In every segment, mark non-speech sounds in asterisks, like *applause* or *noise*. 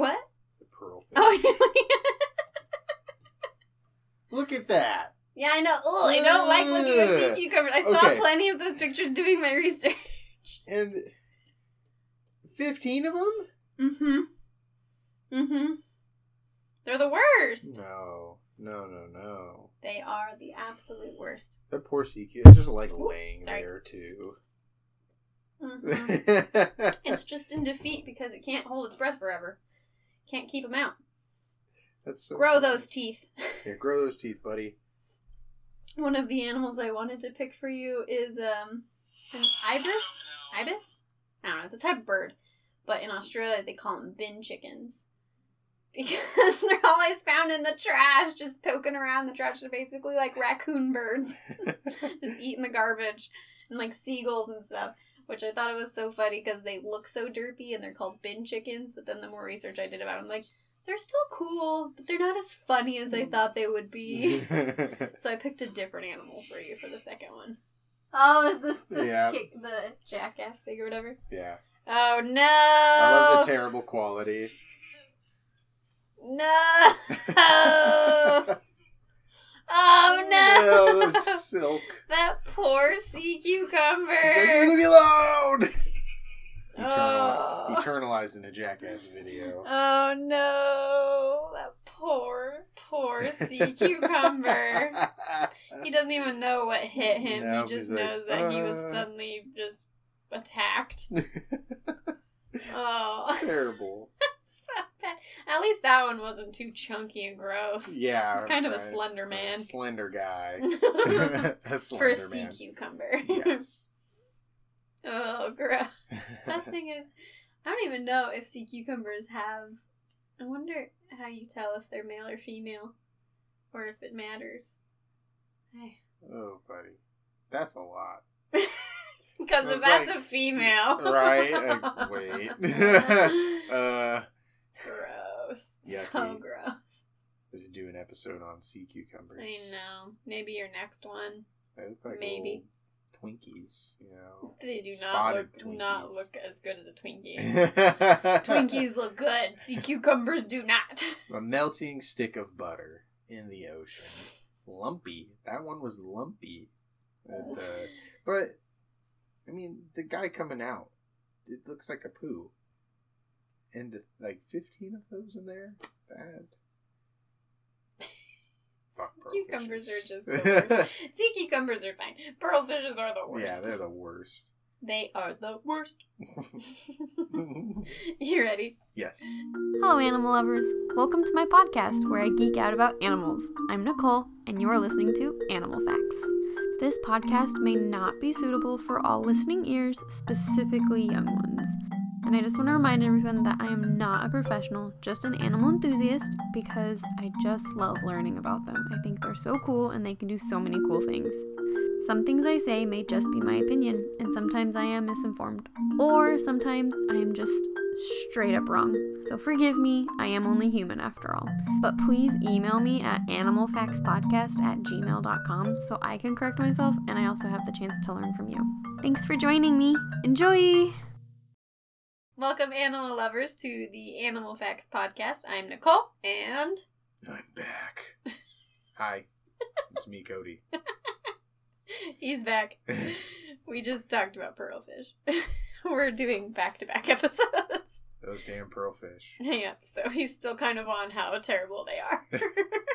What? The pearlfish. Oh, *laughs* Look at that. yeah, I know. Oh, I don't like looking at sea cucumbers. I saw Okay. plenty of those pictures doing my research. *laughs* And 15 of them? Mm-hmm. Mm-hmm. They're the worst. No. No, no, no. They are the absolute worst. That poor cucumber is just like laying sorry. there too. hmm *laughs* it's just in defeat because it can't hold its breath forever. Can't keep them out. That's so Grow funny. those teeth. *laughs* Yeah, grow those teeth, buddy. One of the animals I wanted to pick for you is um an ibis. Ibis? I don't know. It's a type of bird, but in Australia they call them bin chickens *laughs* because they're always found in the trash, just poking around the trash. They're basically like raccoon birds, *laughs* just eating the garbage, and like seagulls and stuff. Which I thought it was so funny because they look so derpy and they're called bin chickens. But then the more research I did about them, like they're still cool, but they're not as funny as I mm-hmm. thought they would be. *laughs* So I picked a different animal for you for the second one. Oh, is this the Yeah. kick, the jackass thing or whatever? yeah. Oh no! I love the terrible quality. no! *laughs* oh no! No, the silk. *laughs* that poor sea cucumber. It's like, leave me alone! *laughs* Eternal, Oh. Eternalized in a jackass video. *laughs* Oh no! That poor, poor sea cucumber. he doesn't even know what hit him. Nope, he just he's like, knows that he was "Uh." suddenly just attacked. Oh, Terrible. At least that one wasn't too chunky and gross. Yeah. It's kind of a slender man. slender guy. *laughs* *laughs* a For slender a sea man. cucumber. Yes. *laughs* oh, gross. That thing is. I don't even know if sea cucumbers have. I wonder how you tell if they're male or female, or if it matters. Hey. Oh, buddy. That's a lot. Because if that's like- a female. Right? Uh, wait. uh, gross. *laughs* So gross. we should do an episode on sea cucumbers. I know. Maybe your next one. They look like Maybe. Twinkies, you know. They do not look do not look as good as a Twinkie. *laughs* Twinkies look good. Sea cucumbers do not. *laughs* A melting stick of butter in the ocean. Lumpy. That one was lumpy. But, uh, but I mean, the guy coming out, it looks like a poo. And like fifteen of those in there. Bad. *laughs* Fuck Cucumbers are just the worst. *laughs* Sea cucumbers are fine. Pearlfishes are the worst. yeah, they're the worst. They are the worst. *laughs* you ready? yes. Hello, animal lovers. Welcome to my podcast where I geek out about animals. I'm Nicole, and you are listening to Animal Facts. This podcast may not be suitable for all listening ears, specifically young ones. And I just want to remind everyone that I am not a professional, just an animal enthusiast, because I just love learning about them. I think they're so cool and they can do so many cool things. Some things I say may just be my opinion, and sometimes I am misinformed. Or sometimes I am just straight up wrong. So forgive me, I am only human after all. But please email me at animalfactspodcast at gmail.com so I can correct myself and I also have the chance to learn from you. Thanks for joining me. Enjoy! Welcome, animal lovers, to the Animal Facts Podcast. I'm Nicole, and I'm back. *laughs* Hi. It's me, Cody. *laughs* he's back. *laughs* We just talked about pearlfish. We're doing back to back episodes. Those damn pearlfish. *laughs* yeah, so he's still kind of on how terrible they are. *laughs*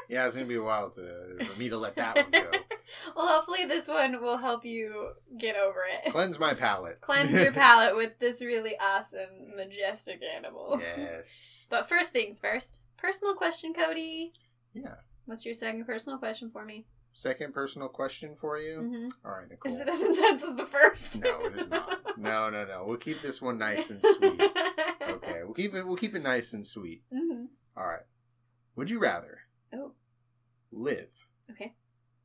Yeah, it's gonna be a while to for me to let that one go. *laughs* well, hopefully, this one will help you get over it. Cleanse my palate. Cleanse your palate with this really awesome, majestic animal. yes. But first things first. Personal question, Cody. Yeah. What's your second personal question for me? Second personal question for you. hmm All right, Nicole. Is it as intense as the first? No, it is not. No, no, no. We'll keep this one nice and sweet. Keep it. We'll keep it nice and sweet. hmm All right. Would you rather Oh, live okay.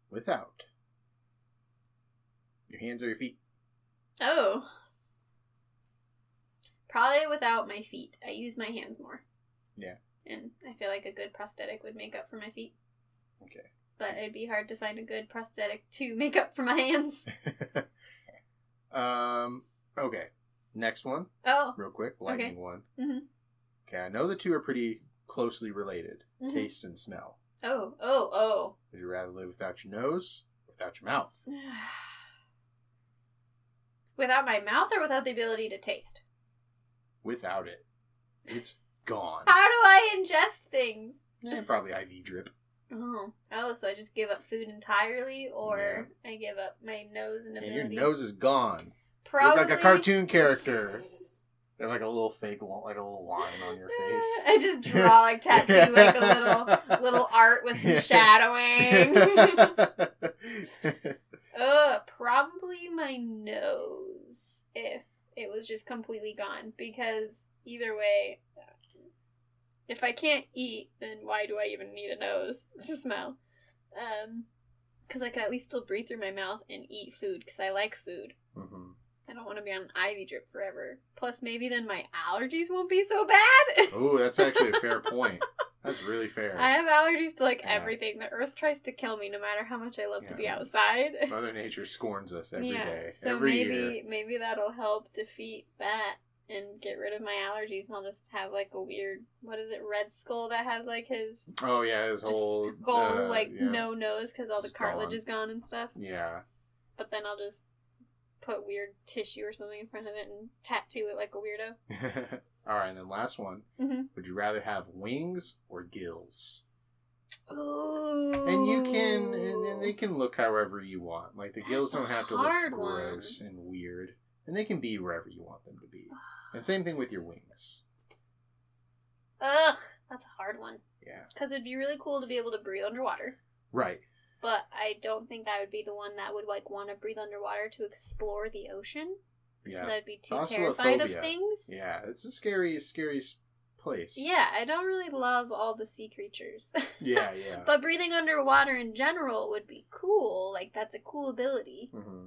without your hands or your feet? Oh. Probably without my feet. I use my hands more. Yeah. And I feel like a good prosthetic would make up for my feet. Okay. But it'd be hard to find a good prosthetic to make up for my hands. *laughs* um. Okay. Next one, Oh. real quick. Lightning one. Mhm. Okay, I know the two are pretty closely related Mhm. taste and smell. Oh, oh, oh. Would you rather live without your nose or without your mouth? *sighs* without my mouth or without the ability to taste? Without it, it's gone. How do I ingest things? Eh, probably IV drip. Oh, oh, so I just give up food entirely, or I give up my nose and And your nose is gone. Probably look like a cartoon character. *laughs* They're like a little fake, like a little line on your face. *laughs* I just draw like *laughs* tattoo like a little little art with some shadowing. Ugh, probably my nose if it was just completely gone because either way if I can't eat then why do I even need a nose to smell? Um cuz I could at least still breathe through my mouth and eat food cuz I like food. hmm I don't want to be on IV drip forever. Plus maybe then my allergies won't be so bad. *laughs* Oh, that's actually a fair point. That's really fair. I have allergies to like Yeah. everything. The earth tries to kill me no matter how much I love to be outside. *laughs* Mother Nature scorns us every day, yeah. So every maybe year. maybe that'll help defeat that and get rid of my allergies and I'll just have like a weird what is it, Red Skull that has like his Oh yeah, his whole gold uh, like yeah. no nose because all the It's cartilage gone. is gone and stuff. Yeah. But then I'll just put weird tissue or something in front of it and tattoo it like a weirdo. *laughs* All right, and then last one. Mhm. Would you rather have wings or gills? Ooh. And you can, and, and they can look however you want. Like the gills That's a don't have to look one. gross and weird, and they can be wherever you want them to be. And same thing with your wings. Ugh, that's a hard one. Yeah. Because it'd be really cool to be able to breathe underwater. Right. But I don't think I would be the one that would like want to breathe underwater to explore the ocean. Yeah. I'd be too terrified of things. Yeah. It's a scary, scary place. Yeah, I don't really love all the sea creatures. *laughs* Yeah. Yeah. but breathing underwater in general would be cool. Like that's a cool ability. hmm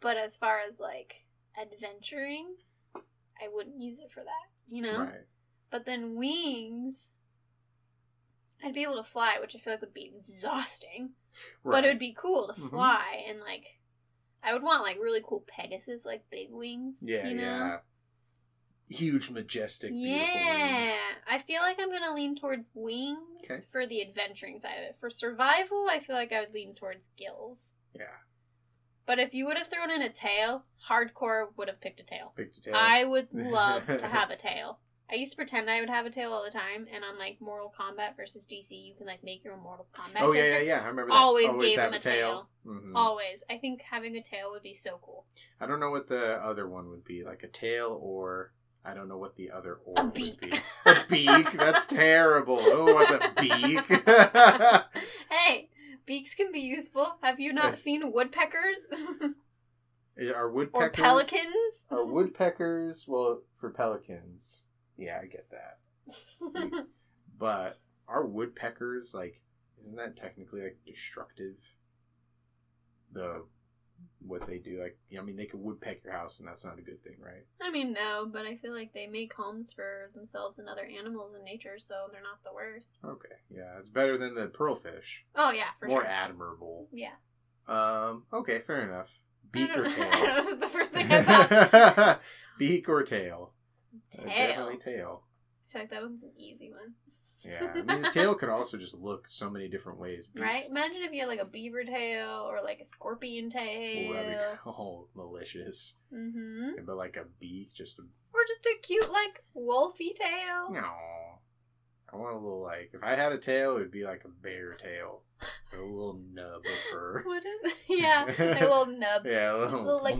But as far as like adventuring, I wouldn't use it for that. You know. Right. But then wings, I'd be able to fly, which I feel like would be exhausting. Right. But it would be cool to Mhm. fly and like I would want like really cool Pegasus like big wings. Yeah. you know? Yeah. Huge, majestic, beautiful Yeah. wings. I feel like I'm gonna lean towards wings Okay. for the adventuring side of it. For survival, I feel like I would lean towards gills. Yeah. But if you would have thrown in a tail, hardcore would have picked a tail. Picked a tail. I would *laughs* love to have a tail. I used to pretend I would have a tail all the time, and on like Mortal Kombat versus DC, you can like make your own Mortal Kombat. Oh yeah, yeah, yeah. I remember that. Always gave him a tail. Mhm. Always. I think having a tail would be so cool. I don't know what the other one would be, like a tail or I don't know what the other or A would beak. be. *laughs* A beak? That's terrible. Oh, what's a beak? *laughs* hey, beaks can be useful. Have you not Eh. *laughs* seen woodpeckers Are woodpeckers or pelicans? Are woodpeckers? Well, for pelicans, yeah, I get that. *laughs* But are woodpeckers like? Isn't that technically like destructive? The what they do, like I mean, they could woodpeck your house, and that's not a good thing, right? I mean, no, but I feel like they make homes for themselves and other animals in nature, so they're not the worst. Okay, yeah, it's better than the pearlfish. Oh yeah, for More sure. admirable. yeah. Um. Okay, fair enough. Beak or *laughs* tail? that was the first thing I thought. *laughs* Beak or tail? Tail. definitely tail. I feel like that one's an easy one. Yeah, I mean the tail could also just look so many different ways. Beaks- *laughs* Right? Imagine if you had like a beaver tail or like a scorpion tail. that'd be *laughs* oh, malicious. Mm-hmm. But like a beak, just a Or just a cute like wolfy tail. no. I want a little like if I had a tail, it'd be like a bear tail, *laughs* a little nub of fur. *laughs* What is *laughs* Yeah, a little *laughs* nub. Yeah, a Just a little, little like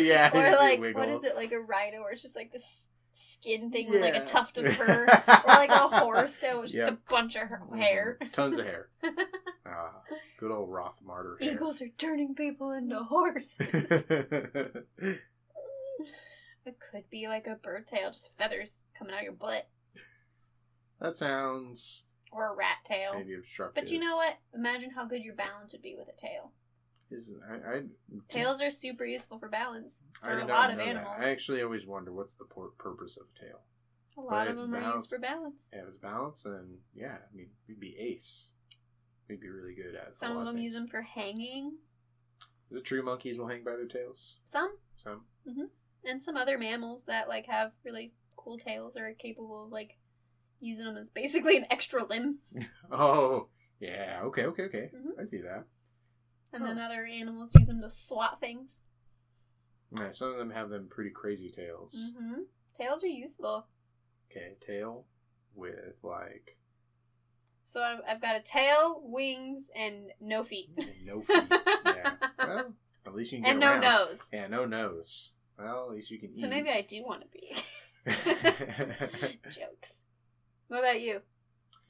yeah, Or like what is it, like a rhino where it's just like this skin thing with like a tuft of fur. or like a horse tail with just Yep. a bunch of her- hair. Tons of hair. Ah, good old Roth Martyr hair. Eagles are turning people into horses. it could be like a bird tail, just feathers coming out your butt. that sounds Or a rat tail. maybe obstructive. But you know what? Imagine how good your balance would be with a tail. Is I, I Tails are super useful for balance for a lot of know that. animals. I actually always wonder what's the pur- purpose of a tail. A lot But of them are used for balance. Yeah, it's balance, and yeah, I mean we'd be ace. We'd be really good at. Some of them things. use them for hanging. Is it true monkeys will hang by their tails? Some, Some. Mm-hmm. and some other mammals that like have really cool tails are capable of like using them as basically an extra limb. *laughs* Oh, yeah. Okay, okay, okay. Mhm. I see that. And Huh. then other animals use them to swat things. Yeah, some of them have them pretty crazy tails. Mm-hmm. Tails are useful. Okay, tail with like So I've, I've got a tail, wings, and no feet. no feet. yeah. *laughs* Well, at least you can and no around. nose. Yeah, no nose. Well, at least you can So eat. maybe I do want to be. *laughs* Jokes. What about you?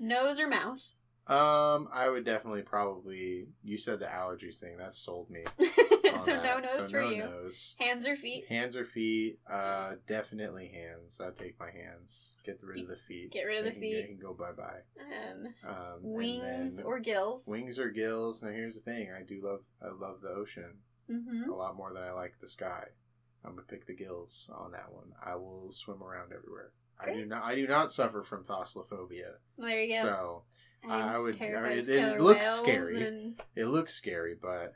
Nose or mouth? um, I would definitely probably. You said the allergies thing. That sold me. *laughs* so no nose So for no you. Nose. Hands or feet? Hands or feet? Uh, definitely hands. I'd take my hands. Get rid of the feet. Get rid of They the can- They feet. can go bye bye. Um, Um, wings or gills? wings or gills. Now here's the thing. I do love. I love the ocean Mm-hmm. a lot more than I like the sky. I'm gonna pick the gills on that one. I will swim around everywhere. I do not. I do not suffer from thalassophobia. There you go. So I'm I would- I mean, it killer looks scary. And it looks scary, but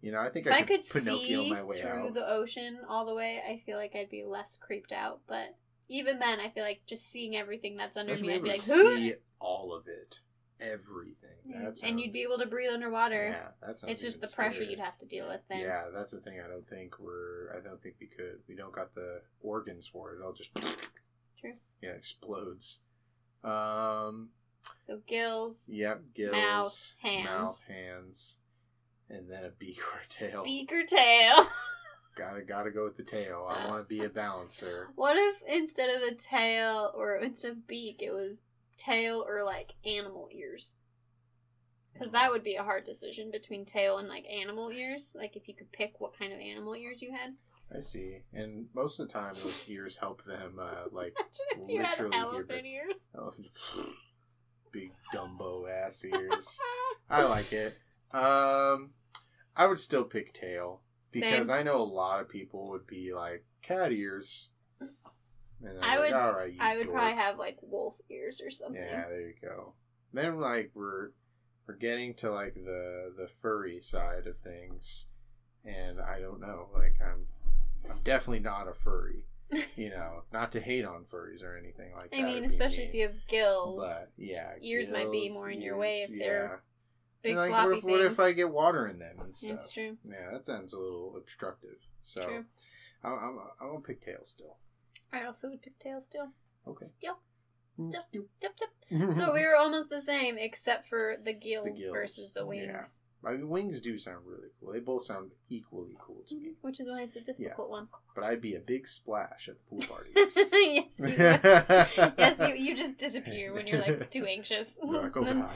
you know, I think if I, I could, could Pinocchio see my way through out. the ocean all the way, I feel like I'd be less creeped out. But even then, I feel like just seeing everything that's under me, I'd be like, see all of it, everything. That and you'd be able to breathe underwater. Yeah, that sounds it's just the even pressure you'd have to deal with then. Yeah, that's the thing. I don't think we're. I don't think we could. We don't got the organs for it. I'll just. *laughs* True. Yeah, explodes. Um. So gills, Yep. Gills. Mouth, hands. Mouth, hands, and then a beak or a *laughs* tail. beak or tail. *laughs* Gotta gotta go with the tail. I want to be a balancer. what if instead of a tail or instead of beak, it was tail or like animal ears? Because that would be a hard decision between tail and like animal ears. Like if you could pick what kind of animal ears you had. I see. And most of the time, those ears help them. Uh, like *laughs* if you had Literally hear elephant ears. elephant- *laughs* big Dumbo ass ears. I like it. Um, I would still pick tail because Same. I know a lot of people would be like cat ears. And I would- Like, All right, I would dork." probably have like wolf ears or something. Yeah, there you go. Then like we're we're getting to like the the furry side of things, and I don't know. Like I'm I'm definitely not a furry. *laughs* You know, not to hate on furries or anything like that. I mean, especially if you have gills. But yeah, ears might be more in your way if they're Big like, floppy what if, what if. I get water in them and stuff? It's true. Yeah, that sounds a little obstructive. So True. I'm I'm I'm gonna pick tail still. I also would pick tail still. Okay. Still. Mm-hmm. Yep, Doop. yep, yep. So *laughs* we were almost the same, except for the gills, gills, versus the yeah. wings. I mean, wings do sound really cool. They both sound equally cool to me. Which is why it's a difficult one. But I'd be a big splash at the pool *laughs* parties. yes, you would. *laughs* yes, you, you just disappear when you're like too anxious. Like, oh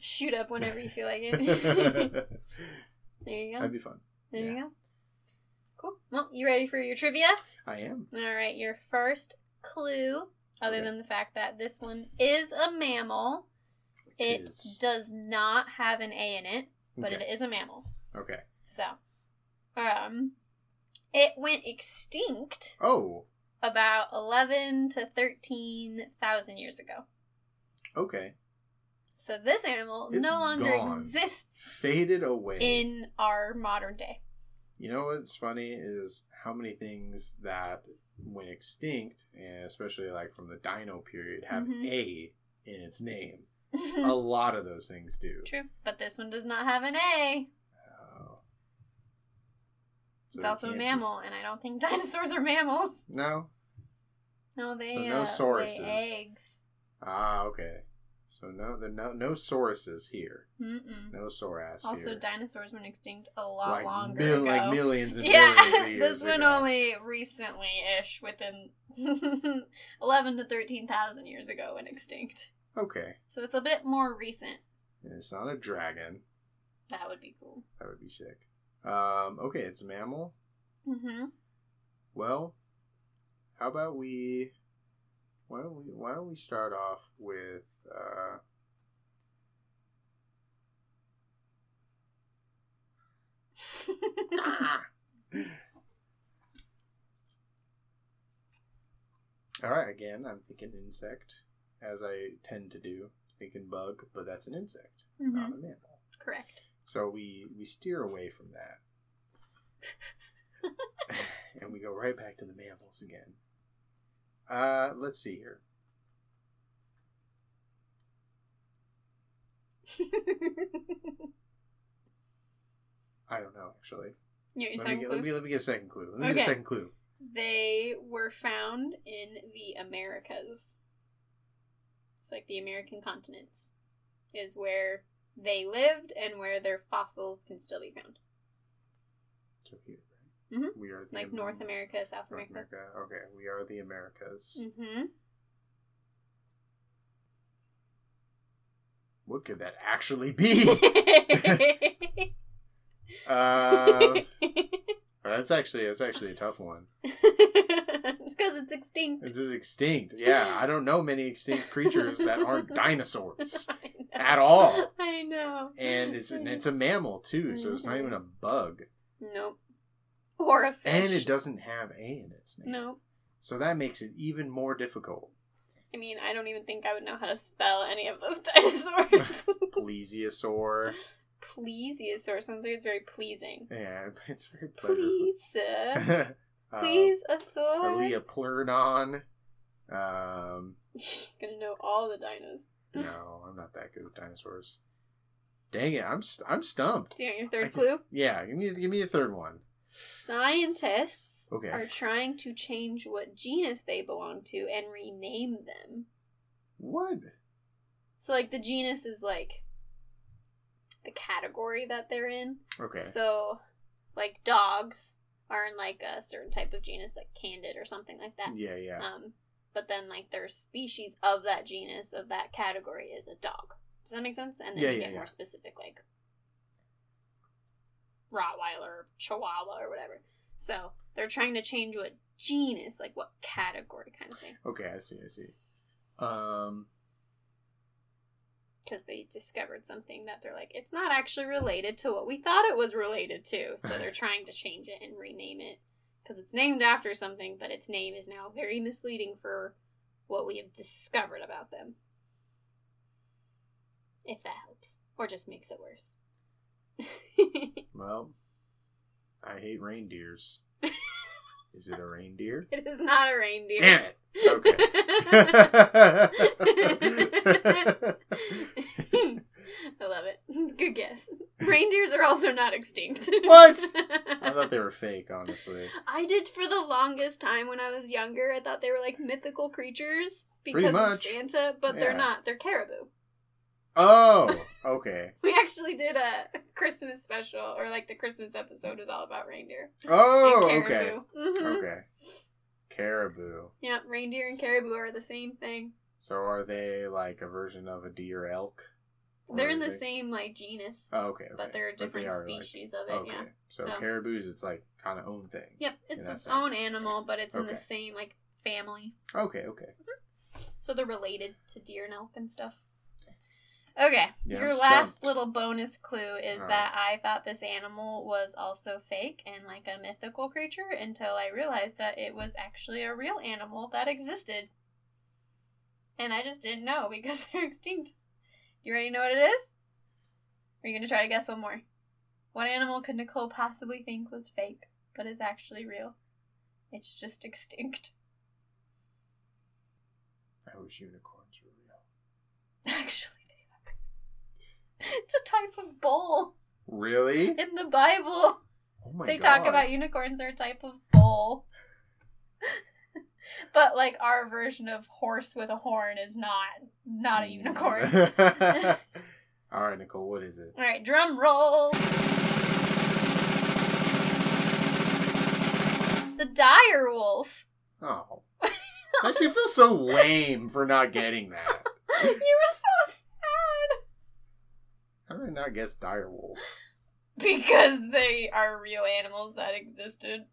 shoot up whenever you feel like it. there you go. That'd be fun. There you go. Cool. Well, you ready for your trivia? I am. All right, your first clue, other than the fact that this one is a mammal, it does not have an A in it, but okay. it is a mammal. Okay. So, um, it went extinct Oh. about 11 to 13,000 years ago. Okay. So this animal It's no longer gone. exists Faded away. in our modern day. You know what's funny is how many things that went extinct, and especially like from the dino period, have Mhm. A in its name. *laughs* a lot of those things do. True, but this one does not have an A. Oh. So It's it also a can't be- mammal, and I don't think *laughs* dinosaurs are mammals. No. No, they So no uh, sauruses. eggs. Ah, okay. So no, the no no sauruses here. Mm-mm. No saurass Also, here. dinosaurs went extinct a lot like longer mil- ago. like millions and *laughs* yeah, billions of years this one ago. only recently-ish, within *laughs* eleven to thirteen thousand years ago, went extinct. Okay. So it's a bit more recent. It's not a dragon. That would be cool. That would be sick. Um, okay, it's a mammal. Mm-hmm. Well, how about we? Why don't we? Why don't we start off with? Uh, *laughs* all right. Again, I'm thinking insect, as I tend to do. Thinking bug, but that's an insect, not a mammal. Correct. So we we steer away from that, *laughs* *laughs* and we go right back to the mammals again. Uh, let's see here. *laughs* I don't know actually. Your Let me, get, let me let me get a second clue. Let me get a second clue. They were found in the Americas. It's like the American continents is where they lived and where their fossils can still be found. So here, Mhm. We are Like North America, South North America. America. Okay, we are the Americas. Mm-hmm. What could that actually be? *laughs* *laughs* uh, that's actually that's actually a tough one. it's because it's extinct. This is extinct. Yeah, I don't know many extinct creatures that aren't *laughs* dinosaurs at all. I know. And it's and it's a mammal too, so it's not even a bug. Nope. Or a fish. And it doesn't have a in its name. Nope. So that makes it even more difficult. I mean, I don't even think I would know how to spell any of those *laughs* dinosaurs. Plesiosaur. Plesiosaur sounds like it's very pleasing. Yeah, *laughs* it's very pleasing. Please, sir. *laughs* Uh, Please, a. Um, just gonna know all the dinos. no, I'm not that good with dinosaurs. Dang it, I'm st- I'm stumped. Do you want your I third can- clue? Yeah, give me give me a third one. Scientists Okay. are trying to change what genus they belong to and rename them. What? So, like, the genus is like the category that they're in. Okay. So, like, dogs are in like a certain type of genus, like Candid or something like that. Yeah, yeah. Um, but then like their species of that genus of that category is a dog. Does that make sense? And then Yeah, you yeah, get yeah. more specific, like Rottweiler, Chihuahua, or whatever. So they're trying to change what genus, like what category, kind of thing, Okay, I see, I see. Um, because they discovered something that they're like, it's not actually related to what we thought it was related to. So *laughs* they're trying to change it and rename it because it's named after something, but its name is now very misleading for what we have discovered about them. If that helps. Or just makes it worse. *laughs* well, I hate reindeers. Is it a reindeer? *laughs* it is not a reindeer. Damn it. Okay. *laughs* I love it. Good guess. Reindeers are also not extinct. What? I thought they were fake, honestly. I did for the longest time when I was younger. I thought they were like mythical creatures because of. Santa, but they're not. They're caribou. Oh, okay. *laughs* We actually did a Christmas special, or like the Christmas episode is all about reindeer. Oh, okay. caribou. Mhm. Okay. Caribou. Yeah, reindeer and caribou are the same thing. So are they like a version of a deer elk? Or They're in the it- same like genus, Oh, okay, okay. but they're they different are, like- species of it. okay. Yeah. So, So- caribous, it's like kind of own thing. Yep, it's its own animal, but it's in the same like family. Okay, okay. So they're related to deer and elk and stuff. Okay, Yeah, your last little bonus clue is that I thought this animal was also fake and like a mythical creature until I realized that it was actually a real animal that existed. And I just didn't know *laughs* because they're extinct. Do you already know what it is? Are you going to try to guess one more? What animal could Nicole possibly think was fake but is actually real? It's just extinct. I wish unicorns were real. *laughs* Actually. *laughs* It's a type of bull Really? in the Bible. Oh my they god. talk about unicorns they're a type of bull. *laughs* but like our version of horse with a horn is not not a unicorn. *laughs* All right, Nicole, what is it? All right, drum roll. The dire wolf. Oh. Makes you feel so lame for not getting that. you were How did I not guess direwolf? *laughs* because they are real animals that existed.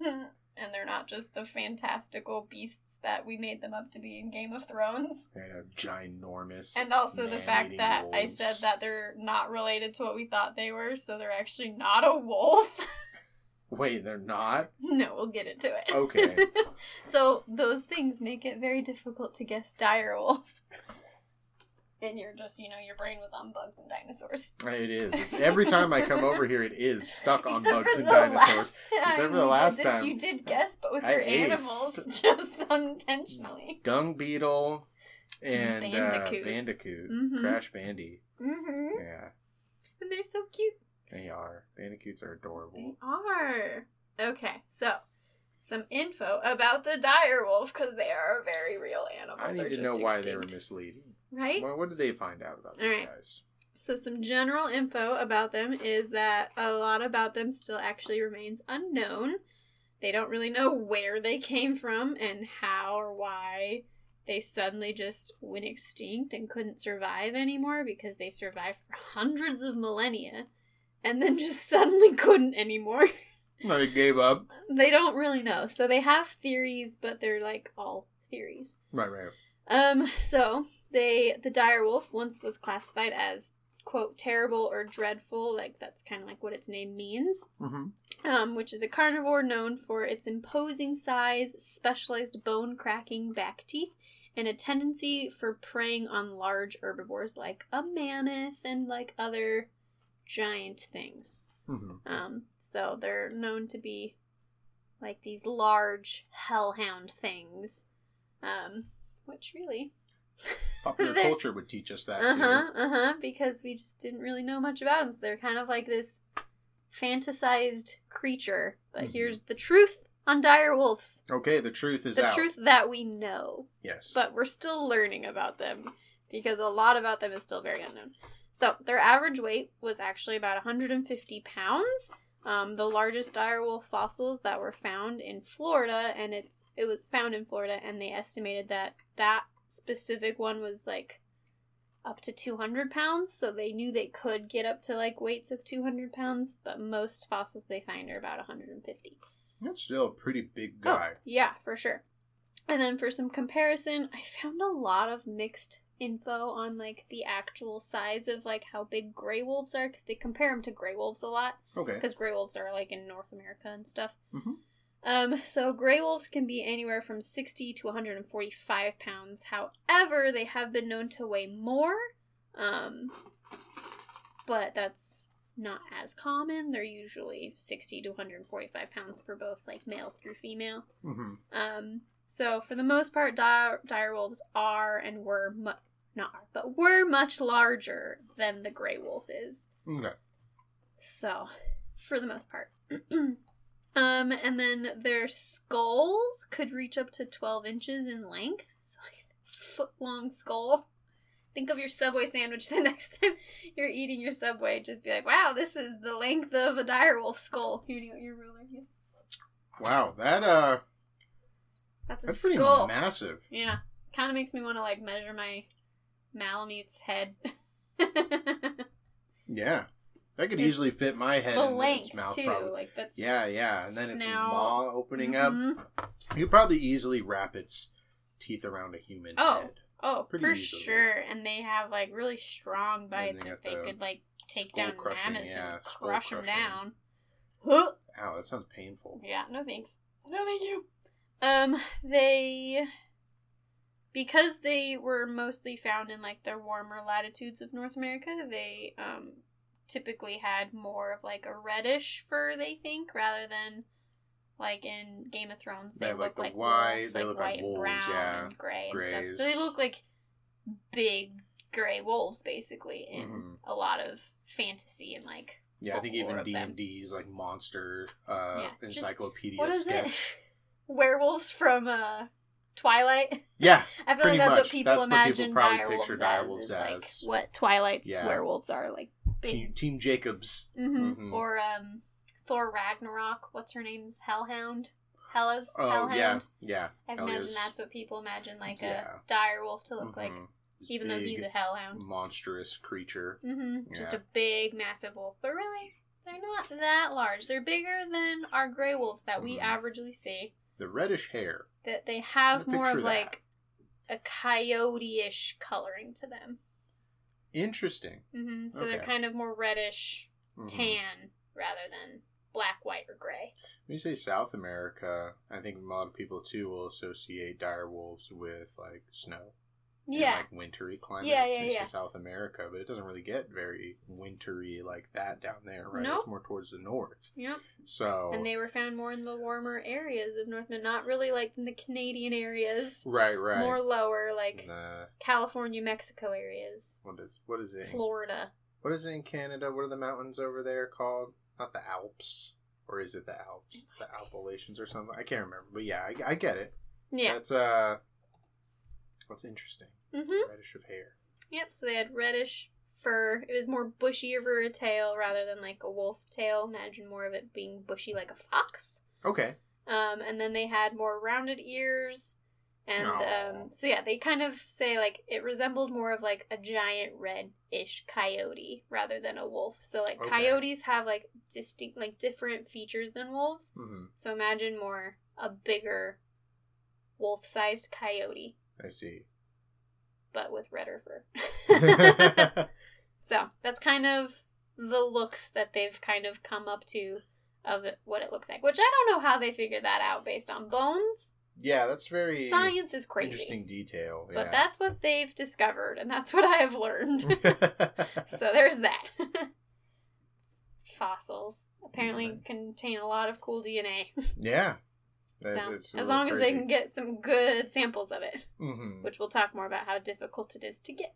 *laughs* And they're not just the fantastical beasts that we made them up to be in Game of Thrones. They are ginormous. And also the fact that I said that they're not related to what we thought they were, so they're actually not a wolf. *laughs* Wait, they're not? no, we'll get into it. Okay. so those things make it very difficult to guess dire wolf. And you're just you know your brain was on bugs and dinosaurs. *laughs* It is. It's, every time I come over here, it is stuck on Except bugs for and the dinosaurs. last time Except for the last this, time. you did guess, but with I your aced. animals, *laughs* just unintentionally. Dung beetle and Bandicoot. Uh, bandicoot, Mhm. crash bandy. Mm-hmm. Yeah, And they're so cute. they are. Bandicoots are adorable. They are. Okay, so some info about the dire wolf because they are a very real animal. I They're need to just know why they were misleading. Right. Well, what did they find out about these Alright. guys? So some general info about them is that a lot about them still actually remains unknown. They don't really know *laughs* where they came from and how or why they suddenly just went extinct and couldn't survive anymore because they survived for hundreds of millennia and then *laughs* just suddenly couldn't anymore. *laughs* They gave up. they don't really know. So they have theories, but they're like all theories. Right, right. Um, so they the dire wolf once was classified as quote terrible or dreadful, like that's kind of like what its name means. Mm-hmm. Um, which is a carnivore known for its imposing size, specialized bone cracking back teeth, and a tendency for preying on large herbivores like a mammoth and like other giant things. Mm-hmm. Um, so they're known to be like these large hellhound things. Um, which really Popular *laughs* culture would teach us that Uh too. huh, uh huh, because we just didn't really know much about them. So they're kind of like this fantasized creature. But Mhm. here's the truth on dire wolves Okay, the truth is the out. truth that we know. Yes. But we're still learning about them because a lot about them is still very unknown. So their average weight was actually about 150 pounds. Um, the largest direwolf fossils that were found in Florida, and it's it was found in Florida, and they estimated that that specific one was like up to 200 pounds. So they knew they could get up to like weights of 200 pounds, but most fossils they find are about 150. That's still a pretty big guy. Oh, yeah, for sure. And then for some comparison, I found a lot of mixed info on like the actual size of like how big gray wolves are because they compare them to gray wolves a lot Okay. because gray wolves are like in North America and stuff. Mhm. Um, so gray wolves can be anywhere from 60 to 145 pounds. However, they have been known to weigh more. Um, but that's not as common. They're usually 60 to 145 pounds for both like male through female. Mm-hmm. Um, so for the most part, dire, dire wolves are and were mu- not are, but were much larger than the gray wolf is. Okay. So, for the most part. *clears throat* um, and then their skulls could reach up to 12 inches in length. *laughs* So, like foot long skull. Think of your Subway sandwich *laughs* the next time you're eating your Subway. Just be like, wow, this is the length of a direwolf skull. Here *laughs* you your ruler. Yeah. Wow, that uh, That's a that's pretty skull. massive. Yeah. Kind of makes me want to, like, measure my Malamute's head. Yeah, that could It's easily fit my head the in length, its mouth. too. Probably. Like, that's. Yeah, yeah, and then its Snout. maw opening up. Mhm. You could probably easily wrap its teeth around a human Oh, head. Oh, Pretty for easily. sure. And they have like really strong bites they if they the could like take down crushing, mammoths yeah, and crush them down. Huh. Ow, that sounds painful. Yeah, no thanks. No thank you. Um, they because they were mostly found in like the warmer latitudes of North America, they um typically had more of like a reddish fur, they think, rather than like in Game of Thrones, They they look the like white- wolves, they like look like white and brown yeah. and gray and stuff. So they look like big gray wolves, basically, in Mhm. a lot of fantasy and like Yeah, I think even D and D's like monster uh, Yeah, just- encyclopedia what is it? sketch. *laughs* werewolves from uh Twilight. Yeah, *laughs* I feel like that's much. what people That's what people imagine direwolves picture as, is like what Twilight's Yeah. werewolves are like Team. Team Jacobs. hmm Mhm. Or um Thor Ragnarok. What's her name's Hellhound? Hela's Oh Hellhound. yeah, yeah. I imagine that's what people imagine like Yeah. a dire wolf to look like, Mhm. This even though he's a hellhound. monstrous creature. hmm Just a big, massive wolf. But really, they're not that large. They're bigger than our gray wolves that we Mhm. averagely see. The reddish hair. That they have more of that. like a coyote-ish coloring to them. Interesting. hmm So they're kind of more reddish Mhm. tan rather than black, white, or gray. When you say South America, I think a lot of people too will associate dire wolves with like snow. Yeah. like wintry climate, Yeah, yeah, yeah. South America, but it doesn't really get very wintry like that down there, right? Nope. It's more towards the north. Yep. So And they were found more in the warmer areas of North America, not really like in the Canadian areas. right, right. More lower, like Uh, California, Mexico areas, what is what is it? Florida. What is it in Canada? What are the mountains over there called? Not the Alps, or is it the Alps? The Appalachians or something? I can't remember. But yeah, I, I get it. Yeah. That's uh, that's interesting. Mm-hmm. Reddish of hair. Yep. So they had reddish fur. It was more bushy over a tail rather than like a wolf tail. Imagine more of it being bushy like a fox. Okay. Um, and then they had more rounded ears. And um, so yeah, they kind of say like it resembled more of like a giant red-ish coyote rather than a wolf. So like Okay. coyotes have like distinct like different features than wolves. hmm So imagine more a bigger wolf-sized coyote, I see. but with redder fur. *laughs* *laughs* so that's kind of the looks that they've kind of come up to of it, what it looks like. Which I don't know how they figured that out based on bones. yeah, that's very Science is crazy. interesting detail. But that's what they've discovered, and that's what I have learned. *laughs* so there's that. Fossils apparently Right. contain a lot of cool DNA. yeah. So, it's as long as they can get some good samples of it, Mhm. which we'll talk more about how difficult it is to get.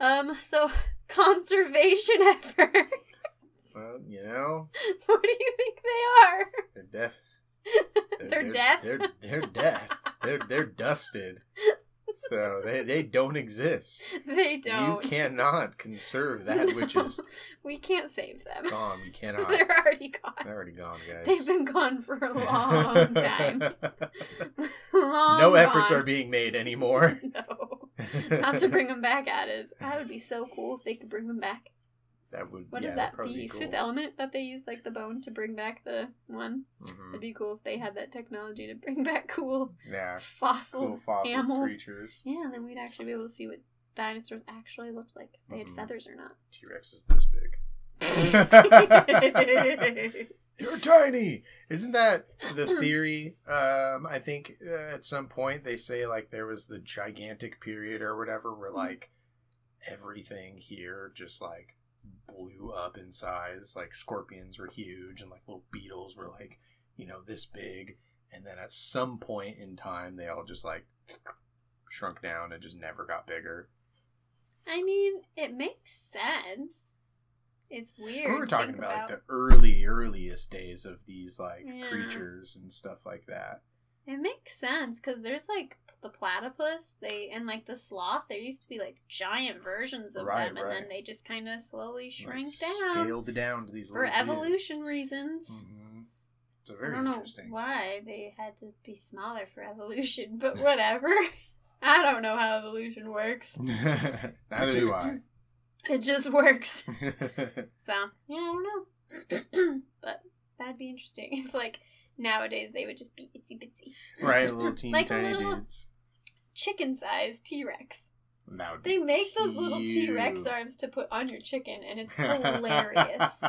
Um, so *laughs* conservation *laughs* efforts. Well, you know, *laughs* what do you think they are? they're deaf. They're deaf? They're they're deaf. They're they're dusted. So they they don't exist. *laughs* They don't. You cannot conserve that which is *laughs* We can't save them. gone. You *laughs* cannot. They're already gone. They're already gone, guys. They've been gone for a long time. Long no efforts are being made anymore. no. Not to bring them back at us. That would be so cool if they could bring them back. That would. What yeah, is that? The cool. fifth element that they use, like the bone, to bring back the one. Mhm. It'd be cool if they had that technology to bring *laughs* back cool Yeah, fossil cool fossil creatures. Yeah, and then we'd actually be able to see what dinosaurs actually looked like. If they had Mhm. feathers or not. T Rex is this big. *laughs* *laughs* You're tiny. Isn't that the theory? Um, I think uh, at some point they say like there was the gigantic period or whatever where like everything here just like blew up in size. Like scorpions were huge and like little beetles were like you know this big, and then at some point in time they all just like shrunk down and just never got bigger. I mean, it makes sense. It's weird. We were talking think about, like the early, earliest days of these like Yeah. creatures and stuff like that. It makes sense because there's like the platypus, they and like the sloth. There used to be like giant versions of Right, them, and right. then they just kind of slowly shrank Like, down scaled down to these for evolution reasons. Mhm. So I very don't know why they had to be smaller for evolution, but whatever. *laughs* I don't know how evolution works. *laughs* Neither do I. *laughs* It just works. So yeah, I don't know. *clears throat* but that'd be interesting if like nowadays they would just be itsy bitsy. right, a *laughs* little teeny like tiny little- dudes. Chicken sized T Rex. Be They make those little T Rex arms to put on your chicken, and it's *laughs* hilarious.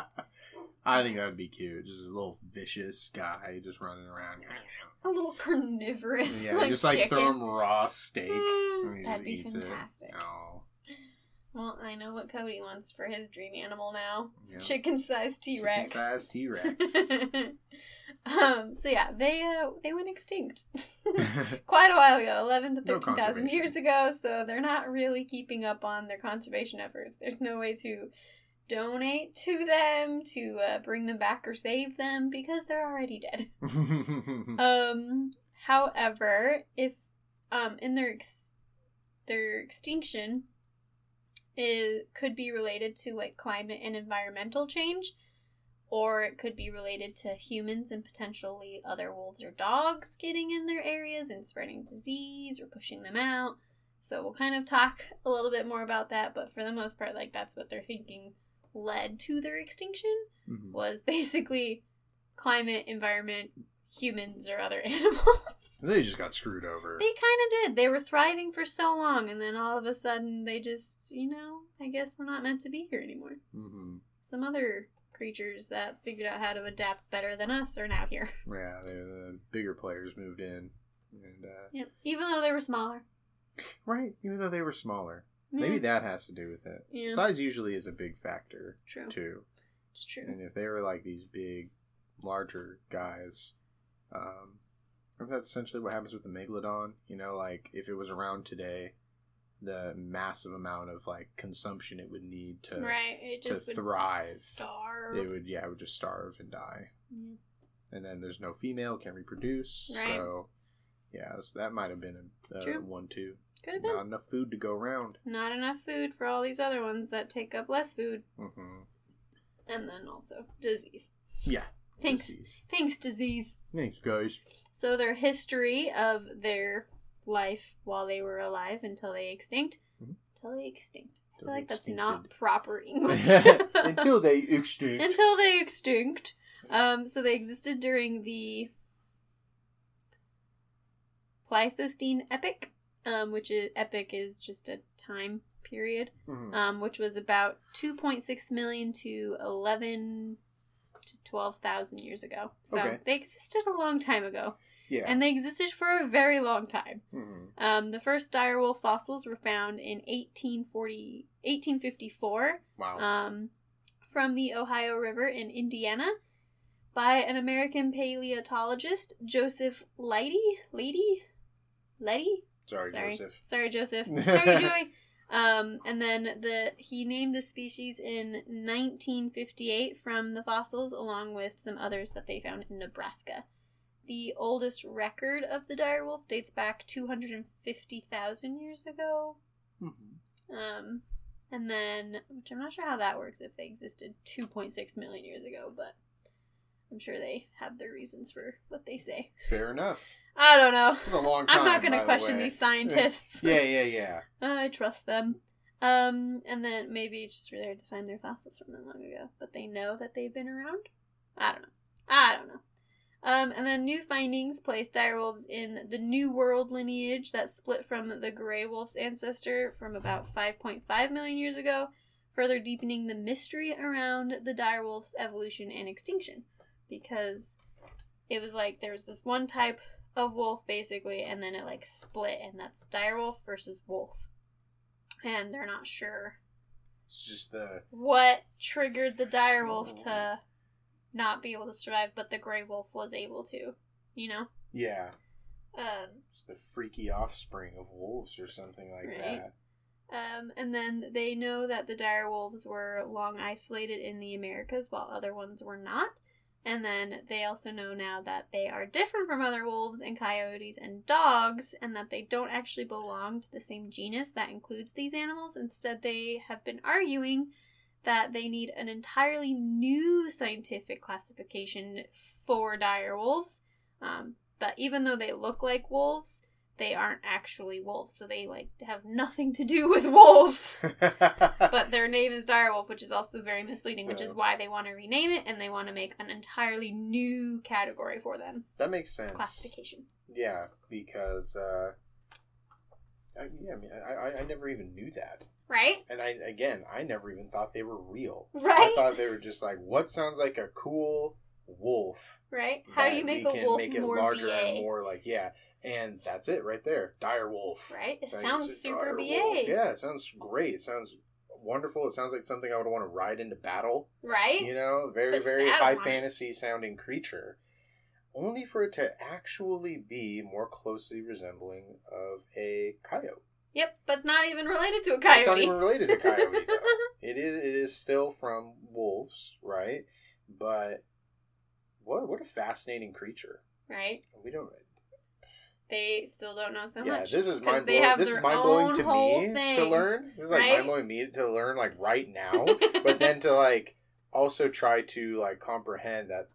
I think that would be cute. Just a little vicious guy just running around. A little carnivorous Yeah, like just like chicken. throw him raw steak. Mm, that'd be just eats it. fantastic. Oh, Well, I know what Cody wants for his dream animal now. yeah. Chicken sized T Rex. Chicken-sized T-Rex. *laughs* um. So yeah, they uh they went extinct *laughs* *laughs* quite a while ago, eleven to No thirteen thousand conservation. years ago. So they're not really keeping up on their conservation efforts. There's no way to donate to them to uh, bring them back or save them because they're already dead. *laughs* Um, however, if um in their ex- their extinction it could be related to like climate and environmental change or it could be related to humans and potentially other wolves or dogs getting in their areas and spreading disease or pushing them out. So we'll kind of talk a little bit more about that, but for the most part like that's what they're thinking led to their extinction Mhm. was *laughs* basically climate, environment, humans, or other *laughs* animals. They just got screwed over. they kind of did. They were thriving for so long, and then all of a sudden, they just, you know, I guess we're not meant to be here anymore. hmm Some other creatures that figured out how to adapt better than us are now here. *laughs* Yeah, the bigger players moved in, and uh, Yeah. Even though they were smaller. Right, even though they were smaller. Yeah, Maybe that has to do with it. Yeah. Size usually is a big factor true. too. It's true. And if they were like these big, larger guys, um, that's essentially what happens with the megalodon. You know, like if it was around today, the massive amount of like consumption it would need to, right. It to just would thrive, starve. it would yeah, it would just starve and die. And then there's no female, can't reproduce. Right. So yeah, so that might have been a, a one two. Could have been. Not enough food to go around. Not enough food for all these other ones that take up less food. hmm And then also disease. Yeah. Thanks. Disease. Thanks, disease. Thanks, guys. So their history of their life while they were alive until they extinct. Mhm. Until they extinct. I feel like that's not proper *laughs* English. Until *laughs* they extinct. until they extinct. Um, so they existed during the Pleistocene epoch, um, which is epoch is just a time period, Mhm. um, which was about 2.6 million to 11 to 12,000 years ago. So Okay. they existed a long time ago, yeah. and they existed for a very long time. Mhm. Um, the first direwolf fossils were found in 1840, 1854 Wow. um, from the Ohio River in Indiana by an American paleontologist, Joseph Leidy. Leidy? Letty? Sorry, Sorry. Joseph. Sorry, Joseph. *laughs* Sorry, Joey. Um, and then the he named the species in 1958 from the fossils, along with some others that they found in Nebraska. The oldest record of the direwolf dates back 250,000 years ago. Mhm. Um, and then, which I'm not sure how that works if they existed 2.6 million years ago, but I'm sure they have their reasons for what they say. Fair enough. I don't know. It's a long time. I'm not going to question way. these scientists. *laughs* Yeah, yeah, yeah. I trust them. Um, and then maybe it's just really hard to find their fossils from that long ago, but they know that they've been around. I don't know. I don't know. Um, and then new findings place direwolves in the New World lineage that split from the gray wolf's ancestor from about 5.5 million years ago, further deepening the mystery around the direwolf's evolution and extinction. Because it was like there was this one type of wolf basically, and then it like split, and that's direwolf versus wolf. And they're not sure It's just the what triggered the direwolf to not be able to survive, but the gray wolf was able to. You know, yeah, um, it's the freaky offspring of wolves or something like Right. that. um, and then they know that the dire wolves were long isolated in the Americas, while other ones were not. And then they also know now that they are different from other wolves and coyotes and dogs, and that they don't actually belong to the same genus that includes these animals. Instead, they have been arguing that they need an entirely new scientific classification for dire wolves. Um, but even though they look like wolves, they aren't actually wolves, so they like have nothing to do *laughs* with wolves. *laughs* But their name is direwolf, which is also very misleading, which is why they want to rename it and they want to make an entirely new category for them. that makes sense. Classification. Yeah, because uh, I, yeah, I mean, I, I I never even knew that, Right? and I again, I never even thought they were real. Right? I thought they were just like, what sounds like a cool wolf. Right? How do you make a can wolf make it more larger BA? and more like yeah, and that's it right there, dire wolf. Right? It Like, sounds super BA. wolf. Yeah, it sounds great. It sounds wonderful. It sounds like something I would want to ride into battle. Right? You know, very very high fantasy sounding creature. Only for it to actually be more closely resembling of a coyote. Yep, but it's not even related to a coyote. It's not even related to coyote though. *laughs* It is it is still from wolves, right? But what what a fascinating creature. right? We don't They still don't know so yeah, much. this is mind blowing. This is mind blowing to me to learn. This is like right? mind blowing me to learn like right now. *laughs* but then to like also try to like comprehend that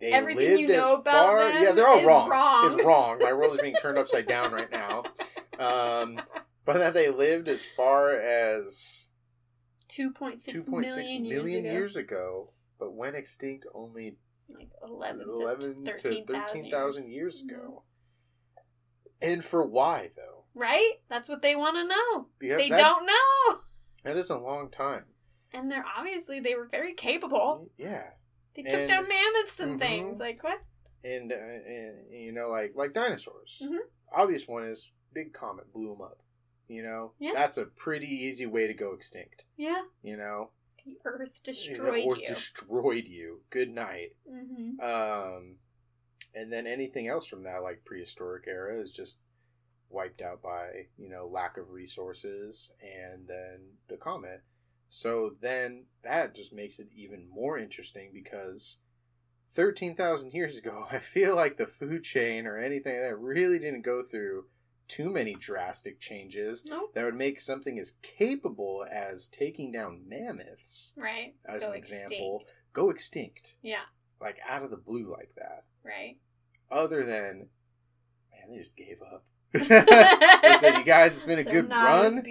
they Everything lived you know as about far. yeah, they're all wrong. wrong. It's wrong. My world is being turned *laughs* upside down right now. Um, but that they lived as far as 2.6 two point six million million years, years ago, but went extinct only. Like 11, 11 to to 13,000 13,000 years Mhm. ago. And for why, though? Right? That's what they want to know. Because they that, don't know. That is a long time. And they're obviously they were very capable. Yeah. They took And- down mammoths and Mhm. things. Like what? And, uh, and, you know, like like dinosaurs. Mhm. Obvious one is big comet blew them up. You know, Yeah. that's a pretty easy way to go extinct. Yeah. You know, The Earth destroyed or you. destroyed you. Good night. mm-hmm. Um, and then anything else from that, like prehistoric era, is just wiped out by you know lack of resources, and then the comet. So then that just makes it even more interesting because thirteen thousand years ago, *laughs* I feel like the food chain or anything that really didn't go through too many drastic changes Nope. that would make something as capable as taking down mammoths, Right. as Go an example, extinct. go extinct Yeah. like out of the blue like that. Right. Other than, man, they just gave up. *laughs* *laughs* they said, "You guys, it's been a They're good run.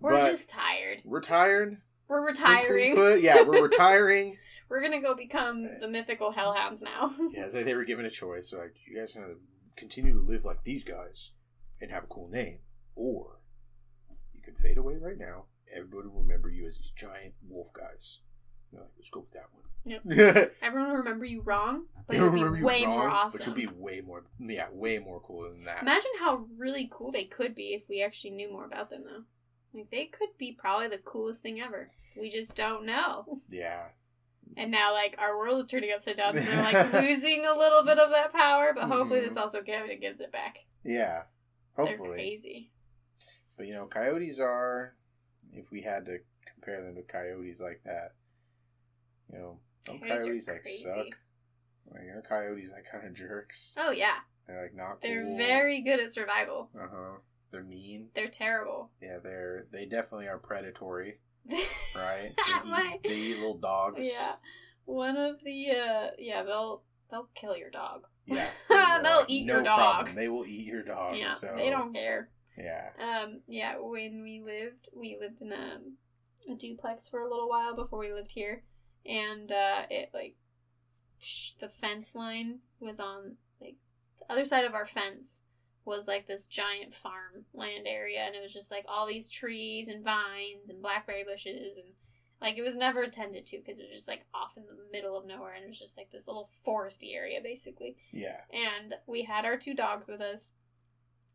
We're just tired. We're tired. We're retiring. put, yeah, we're *laughs* retiring. We're gonna go become uh, the mythical hellhounds now. yeah, they, they were given a choice. Like, you guys gonna continue to live like these guys and have a cool name, or you can fade away right now. Everybody will remember you as these giant wolf guys. Like, let's go with that one. Yep. *laughs* Everyone will remember you wrong, but it'll be you way more awesome. But you'll be way more, yeah, way more cool than that. Imagine how really cool they could be if we actually knew more about them, though. Like they could be probably the coolest thing ever. We just don't know. yeah, And now, like our world is turning upside down, so they're like *laughs* losing a little bit of that power. But hopefully, Mhm. this also gives it gives it back. yeah. They're crazy. But you know, coyotes are, if we had to compare them to coyotes like that, you know, some Coyotes coyotes like crazy. suck. Like our coyotes like kind of jerks. Oh yeah, They're like not. they're cool. very good at survival. Uh huh. They're mean. They're terrible. Yeah, they're they definitely are predatory, *laughs* right? They, My- eat, they eat little dogs. Yeah. One of the uh yeah, they'll they'll kill your dog. Yeah. *laughs* They'll eat your dog. Problem. They will eat your dog. yeah. So They don't care. Yeah. Um yeah, when we lived we lived in a, a duplex for a little while before we lived here and uh it like sh- the fence line was on like the other side of our fence was like this giant farm land area and it was just like all these trees and vines and blackberry bushes and like it was never attended to because it was just like off in the middle of nowhere and it was just like this little foresty area basically Yeah. and we had our two dogs with us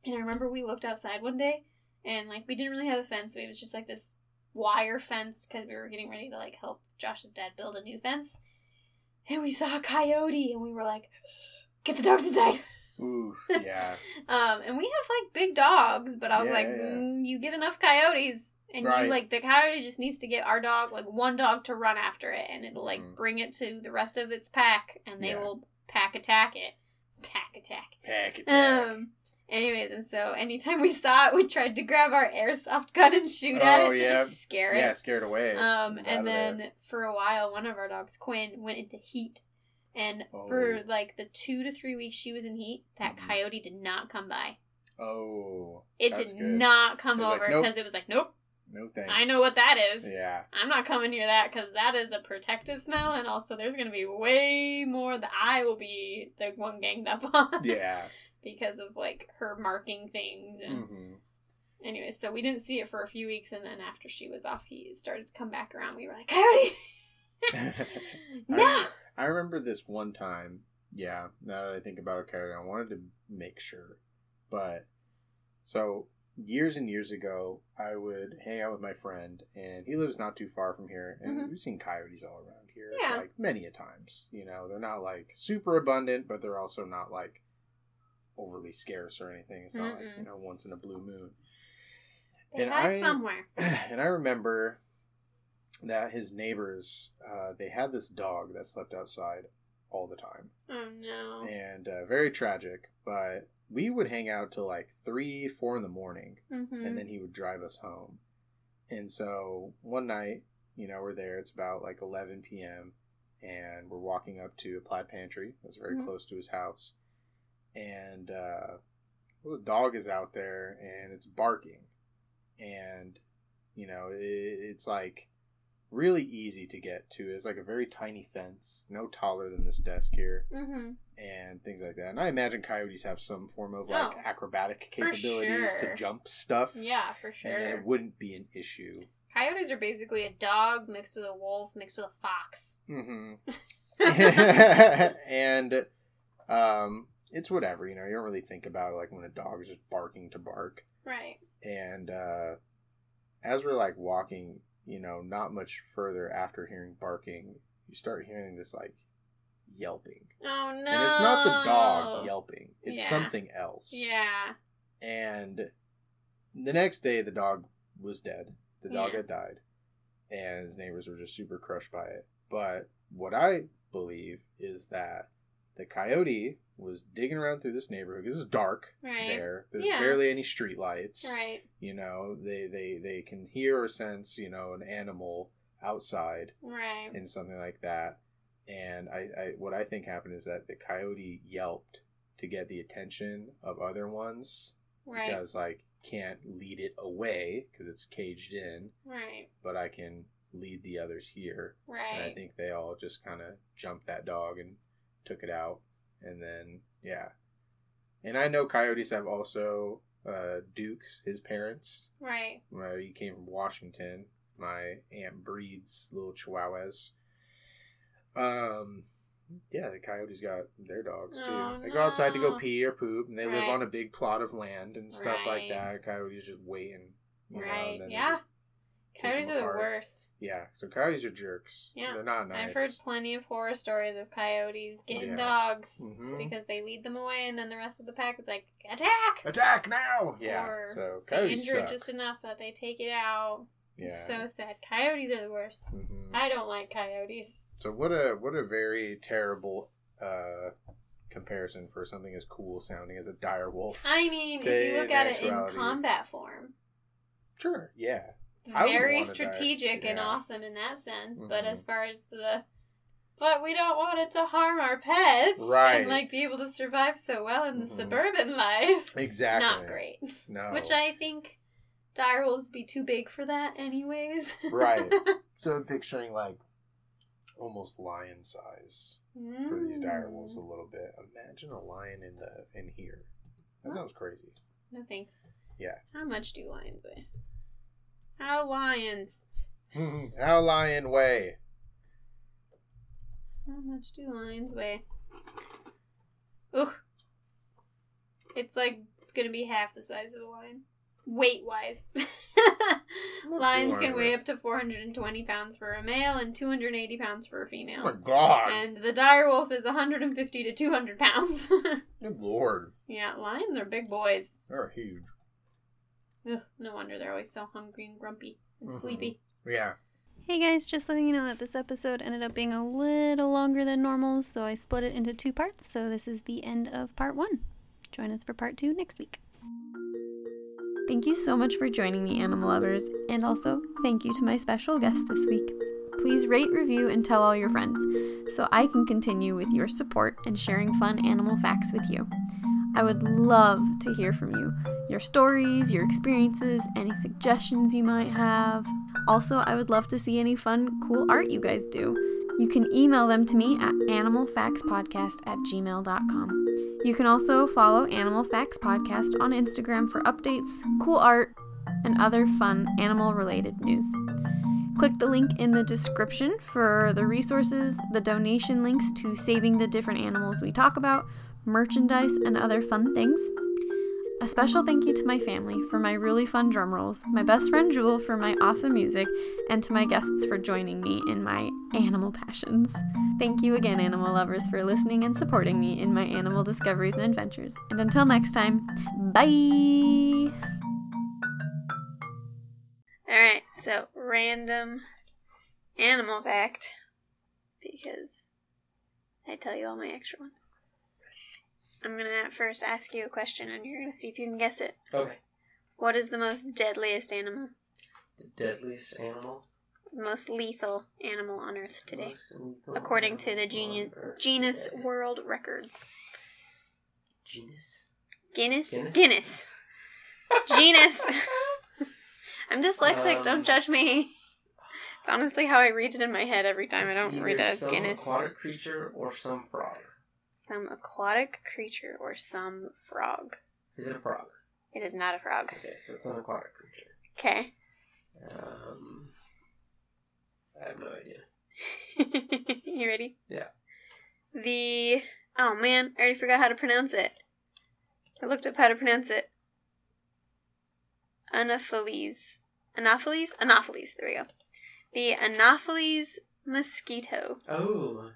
and i remember we looked outside one day and like we didn't really have a fence it was just like this wire fence because we were getting ready to like help josh's dad build a new fence and we saw a coyote and we were like *gasps* get the dogs inside *laughs* Ooh. Yeah. um, and we have like big dogs, but I was Yeah, like, yeah. mm, you get enough coyotes, and Right. you like the coyote just needs to get our dog like one dog to run after it, and it'll like Mhm. bring it to the rest of its pack, and they Yeah. will pack attack it, pack attack. Pack attack. Um. Anyways, and so anytime we saw it, we tried to grab our airsoft gun and shoot at Oh, it to yeah. just scare it. yeah, scared away. Um, Out and of there. then for a while, one of our dogs, Quinn, went into heat. And for Oh. like the two to three weeks she was in heat, that Mhm. coyote did not come by. Oh. It did good. not come It was like, over nope. because it was like, nope, No thanks. I know what that is. Yeah. I'm not coming near that because that is a protective smell, and also there's gonna be way more that I will be the one ganged up *laughs* on. Yeah. because of like her marking things and hmm Anyway, so we didn't see it for a few weeks, and then after she was off, he started to come back around. We were like, Coyote! *laughs* no! I remember this one time. Yeah, now that I think about it, Coyote, I wanted to make sure. But, so, years and years ago, I would hang out with my friend, and he lives not too far from here, and Mhm. we've seen coyotes all around here, Yeah. like, many a times. You know, they're not, like, super abundant, but they're also not, like, overly scarce or anything. It's not, like, Mm-mm. you know, once in a blue moon. They And hide I- somewhere. *clears throat* and I remember that his neighbors, uh, they had this dog that slept outside all the time, Oh no. and uh, very tragic. But we would hang out till like three, four in the morning, Mm-hmm. and then he would drive us home. And so one night, you know, we're there. It's about like 11 p.m. and we're walking up to a Plaid Pantry that's very Mhm. close to his house, and uh, well, the dog is out there and it's barking, and you know, it, it's like really easy to get to. It's like a very tiny fence, no taller than this desk here mm-hmm. and things like that. And I imagine coyotes have some form of like Oh, acrobatic capabilities sure. to jump stuff. Yeah, for sure. And then it wouldn't be an issue. Coyotes are basically a dog mixed with a wolf mixed with a fox. hmm *laughs* and um, it's whatever, you know. You don't really think about it like when a dog is just barking to bark. Right. And uh, as we're like walking, you know, not much further after hearing barking, you start hearing this like yelping. Oh no. And it's not the dog yelping, it's Yeah. something else. Yeah. And the next day, the dog was dead. The dog Yeah. had died. And his neighbors were just super crushed by it. But what I believe is that the coyote was digging around through this neighborhood. This is dark Right. there. There's Yeah. barely any street lights. Right. You know, they, they, they can hear or sense, you know, an animal outside Right. and something like that. And I, I what I think happened is that the coyote yelped to get the attention of other ones Right. because like can't lead it away because it's caged in, Right. but I can lead the others here. And I think they all just kind of jumped that dog and took it out, and then yeah. And I know coyotes have also uh, Dukes, his parents. Right. Well, he came from Washington. My aunt breeds little chihuahuas. Um, yeah, the coyotes got their dogs too. Oh, they go outside to go pee or poop, and they live on a big plot of land and stuff like that. Coyotes just waiting, you know, Right, and then they yeah. just Coyotes are the worst. Yeah, so coyotes are jerks. Yeah. they're not nice. I've heard plenty of horror stories of coyotes getting Yeah. dogs Mhm. because they lead them away, and then the rest of the pack is like, attack! Attack now! Yeah, Or so They coyotes injure it suck. just enough that they take it out. yeah. So sad. Coyotes are the worst. Mhm. I don't like coyotes. So what a what a very terrible uh comparison for something as cool sounding as a dire wolf. I mean, if you look at it in actuality. combat form, Sure, yeah. Very want a dire- strategic and awesome in that sense. But Mhm. as far as the but we don't want it to harm our pets Right. and like be able to survive so well in the Mhm. suburban life. *laughs* Exactly. Not great. No. *laughs* Which I think dire wolves be too big for that anyways. Right. *laughs* So I'm picturing like almost lion size for these dire wolves a Mm. little bit. Imagine a lion in the in here. That sounds crazy. No thanks. Yeah. How much do lions weigh? How lions? Mm-hmm. How lion weigh? How much do lions weigh? Ugh. It's like gonna be half the size of a lion. Weight wise. *laughs* Lions can weigh up to 420 pounds for a male and 280 pounds for a Oh my female. god. And the dire wolf is 150 to 200 pounds. *laughs* Good lord. yeah, lions are big boys. They're huge. Ugh, no wonder they're always so hungry and grumpy and Mhm. sleepy. Yeah. Hey guys, just letting you know that this episode ended up being a little longer than normal, so I split it into two parts. So this is the end of part one. Join us for part two next week. Thank you so much for joining me, animal lovers, and also thank you to my special guest this week. Please rate, review, and tell all your friends so I can continue with your support and sharing fun animal facts with you. I would love to hear from you your stories, your experiences, any suggestions you might have. Also, I would love to see any fun, cool art you guys do. You can email them to me at animalfactspodcast at gmail.com. You can also follow Animal Facts Podcast on Instagram for updates, cool art, and other fun animal related news. Click the link in the description for the resources, the donation links to saving the different animals we talk about, merchandise, and other fun things. A special thank you to my family for my really fun drum rolls, my best friend Jewel for my awesome music, and to my guests for joining me in my animal passions. Thank you again, animal lovers, for listening and supporting me in my animal discoveries and adventures. And until next time, bye! Alright, so random animal fact. Because I tell you all my extra ones. I'm gonna first ask you a question and you're gonna see if you can guess it. Okay. What is the most deadliest animal? The deadliest animal. The most lethal animal on Earth today? According to the genius, Guinness today. World Records. Genus. Guinness? Guinness? Guinness. *laughs* Genus. I'm dyslexic, Um, don't judge me. It's honestly how I read it in my head every time I don't read a some Guinness. aquatic creature or some frog. Some aquatic creature or some frog. Is it a frog? It is not a frog. Okay, so it's an aquatic creature. Okay. Um, I have no idea. *laughs* you ready? Yeah. The oh man, I already forgot how to pronounce it. I looked up how to pronounce it. Anopheles. Anopheles? Anopheles, there we go. The Anopheles mosquito Oh,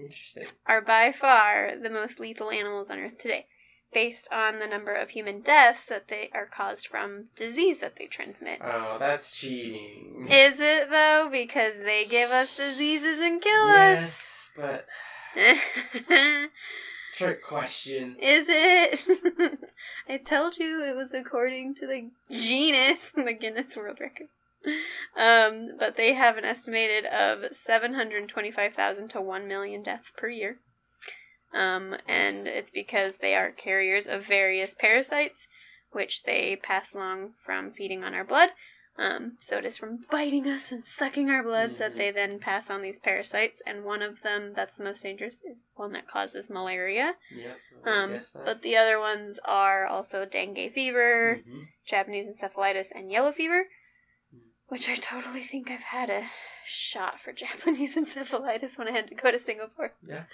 interesting. are by far the most lethal animals on Earth today, based on the number of human deaths that they are caused from disease that they transmit. Oh, that's cheating. Is it though? Because they give us diseases and kill yes, but us. *laughs* trick question. Is it? *laughs* I told you it was according to the genus, *laughs* the Guinness World Record. Um, but they have an estimated of 725,000 to 1 million deaths per year. Um, and it's because they are carriers of various parasites, which they pass along from feeding on our blood. Um, so it is from biting us and sucking our blood that Mhm. they then pass on these parasites. And one of them that's the most dangerous is one that causes malaria. Yep. Um, but the other ones are also dengue fever, Mhm. Japanese encephalitis, and yellow fever. Which I totally think I've had a shot for *laughs* Japanese encephalitis when I had to go to Singapore. Yeah,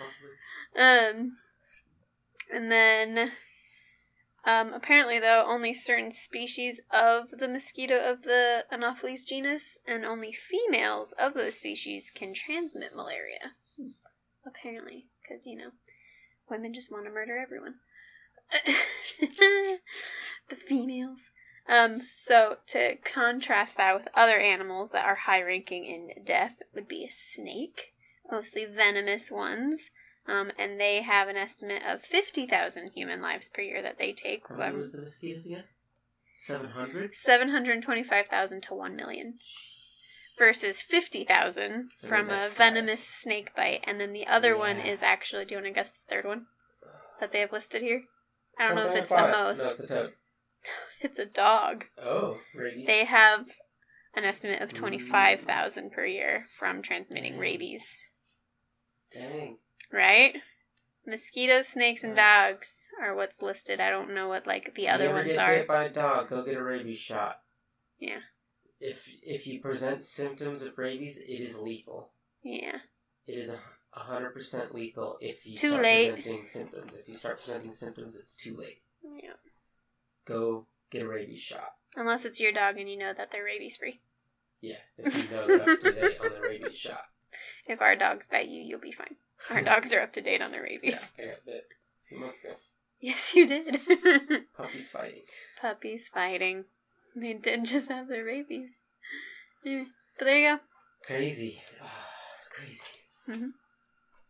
probably. Um, and then, um, apparently though, only certain species of the mosquito of the Anopheles genus and only females of those species can transmit malaria. Apparently, because you know, women just want to murder everyone. *laughs* the females. Um, so to contrast that with other animals that are high ranking in death would be a snake, mostly venomous ones. Um, and they have an estimate of 50,000 human lives per year that they take. How many was the mosquitoes again? 700? 725,000 to 1 million. Versus 50,000 from a next venomous size. snake bite. And then the other one is actually, do you want to guess the third one that they have listed here? I don't know if it's the most. No, it's a toad. *laughs* It's a dog. Oh, rabies. They have an estimate of Mm. 25,000 per year from transmitting Dang. rabies. Dang. Right? Mosquitoes, snakes, and dogs are what's listed. I don't know what like the other you ever ones get are. bit by a dog, go get a rabies shot. Yeah. If if you present symptoms of rabies, it is lethal. Yeah. It is a a hundred percent lethal if you Too start late. presenting symptoms. If you start presenting symptoms, it's too late. Yeah. Go get a rabies shot. Unless it's your dog and you know that they're rabies free. Yeah, if you know they're up to date on the rabies shot. *laughs* If our dogs bite you, you'll be fine. Our *laughs* dogs are up to date on their rabies. Yeah, I got bit a few months ago. Yes, you did. *laughs* Puppies fighting. Puppies fighting. They did just have their rabies. Yeah. But there you go. Crazy. Crazy. Mhm.